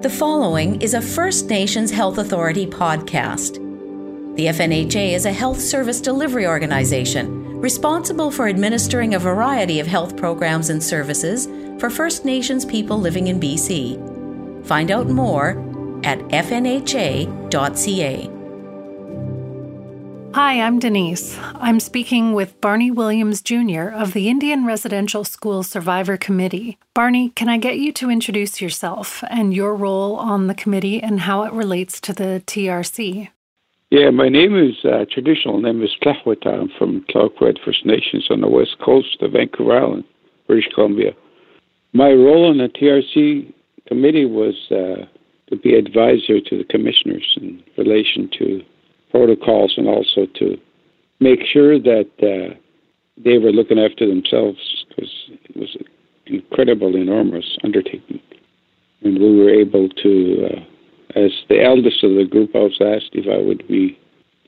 The following is a First Nations Health Authority podcast. The FNHA is a health service delivery organization responsible for administering a variety of health programs and services for First Nations people living in BC. Find out more at fnha.ca. Hi, I'm Denise. I'm speaking with Barney Williams Jr. of the Indian Residential School Survivor Committee. Barney, can I get you to introduce yourself and your role on the committee and how it relates to the TRC? Yeah, my name is uh, traditional name is Tlahwata. I'm from Cloudcroft First Nations on the west coast of Vancouver Island, British Columbia. My role on the TRC committee was uh, to be advisor to the commissioners in relation to protocols and also to make sure that uh, they were looking after themselves because it was an incredible, enormous undertaking. And we were able to, uh, as the eldest of the group, I was asked if I would be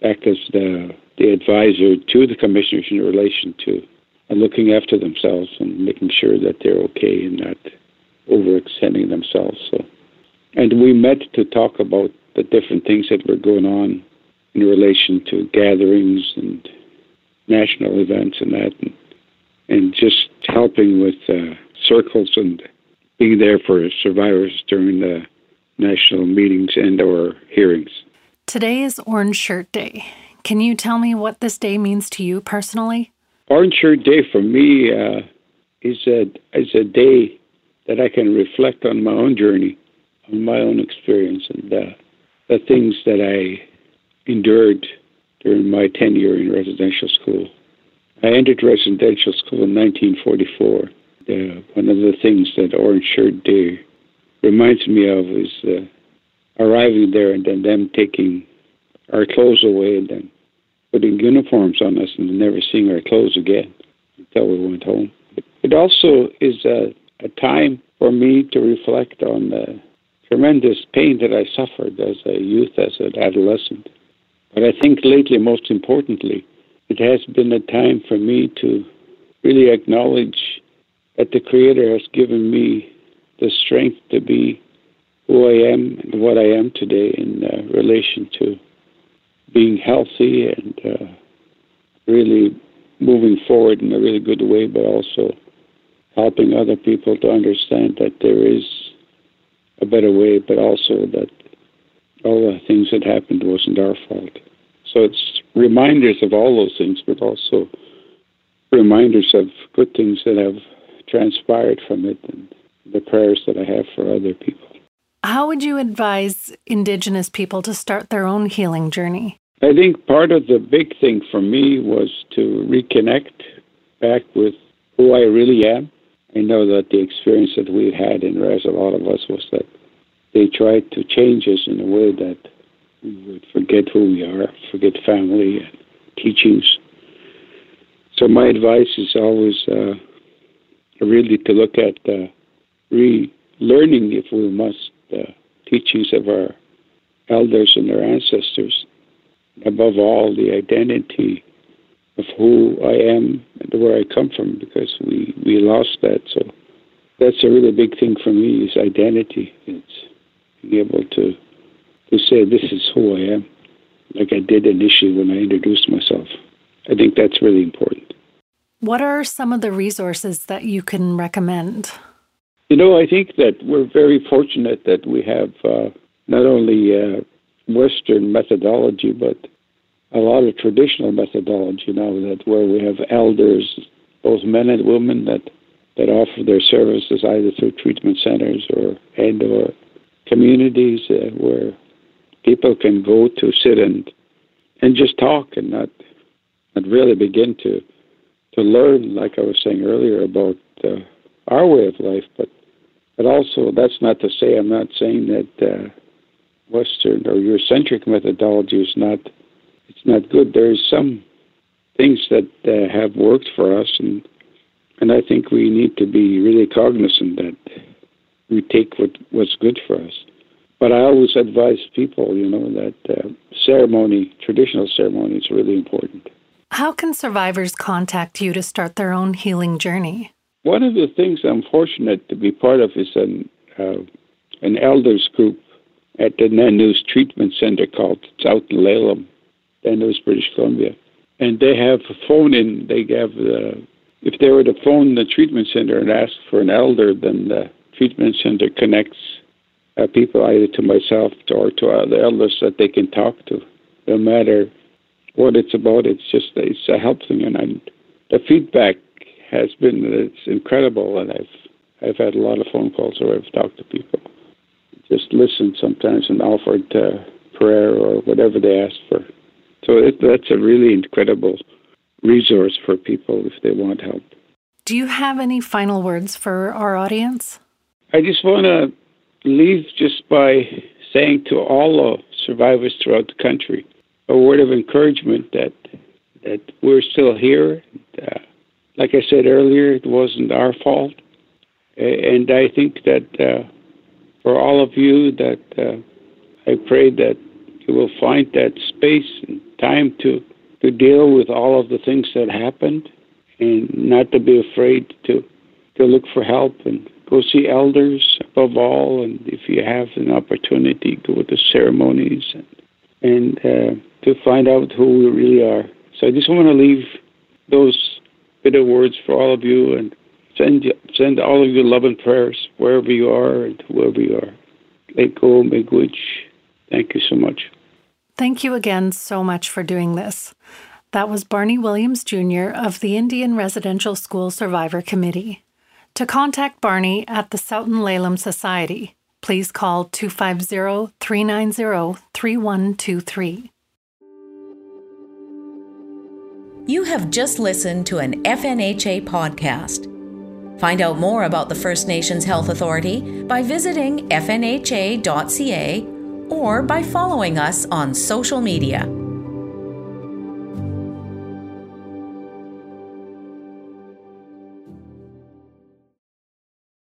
act as the, the advisor to the commissioners in relation to uh, looking after themselves and making sure that they're okay and not overextending themselves. So, and we met to talk about the different things that were going on in relation to gatherings and national events and that, and, and just helping with uh, circles and being there for survivors during the national meetings and or hearings. Today is Orange Shirt Day. Can you tell me what this day means to you personally? Orange Shirt Day for me uh, is a is a day that I can reflect on my own journey, on my own experience, and uh, the things that I endured during my tenure in residential school. I entered residential school in 1944. The, one of the things that Orange Shirt Day reminds me of is uh, arriving there and then them taking our clothes away and then putting uniforms on us and never seeing our clothes again until we went home. It also is a, a time for me to reflect on the tremendous pain that I suffered as a youth, as an adolescent. But I think lately, most importantly, it has been a time for me to really acknowledge that the Creator has given me the strength to be who I am and what I am today in uh, relation to being healthy and uh, really moving forward in a really good way, but also helping other people to understand that there is a better way, but also that all the things that happened wasn't our fault. So it's reminders of all those things, but also reminders of good things that have transpired from it and the prayers that I have for other people. How would you advise Indigenous people to start their own healing journey? I think part of the big thing for me was to reconnect back with who I really am. I know that the experience that we had in Res, a lot of us, was that they tried to change us in a way that we would forget who we are, forget family and teachings. So my advice is always uh, really to look at uh, relearning, if we must, the teachings of our elders and our ancestors. Above all, the identity of who I am and where I come from, because we, we lost that. So that's a really big thing for me is identity. It's being able to to say this is who I am, like I did initially when I introduced myself. I think that's really important. What are some of the resources that you can recommend? You know, I think that we're very fortunate that we have uh, not only uh, Western methodology, but a lot of traditional methodology now that where we have elders, both men and women, that that offer their services either through treatment centers or and or communities uh, where people can go to sit and and just talk and not not really begin to to learn, like I was saying earlier, about uh, our way of life. But but also that's not to say I'm not saying that uh, Western or Eurocentric methodology is not it's not good. There's some things that uh, have worked for us, and and I think we need to be really cognizant that we take what what's good for us. But I always advise people, you know, that uh, ceremony, traditional ceremony, is really important. How can survivors contact you to start their own healing journey? One of the things I'm fortunate to be part of is an uh, an elders group at the Nanoose Treatment Center called South Laleham, Nanoose, British Columbia. And they have a phone in, they have the, if they were to phone the treatment center and ask for an elder, then the treatment center connects uh, people either to myself or to other elders that they can talk to. No matter what it's about, it's just it's a help thing, and I'm, the feedback has been it's incredible, and I've I've had a lot of phone calls where I've talked to people, just listened sometimes and offered uh, prayer or whatever they asked for. So it, that's a really incredible resource for people if they want help. Do you have any final words for our audience? I just want to leave just by saying to all the survivors throughout the country a word of encouragement that that we're still here. Uh, like I said earlier, it wasn't our fault, and I think that uh, for all of you, that uh, I pray that you will find that space and time to to deal with all of the things that happened, and not to be afraid to to look for help and go see elders above all, and if you have an opportunity, go to ceremonies and, and uh, to find out who we really are. So I just want to leave those bit of words for all of you and send send all of your love and prayers wherever you are and whoever you are. Go, make. Thank you so much. Thank you again so much for doing this. That was Barney Williams Jr. of the Indian Residential School Survivor Committee. To contact Barney at the Tsow-Tun Le Lum Society, please call 250 390 3123. You have just listened to an FNHA podcast. Find out more about the First Nations Health Authority by visiting fnha.ca or by following us on social media.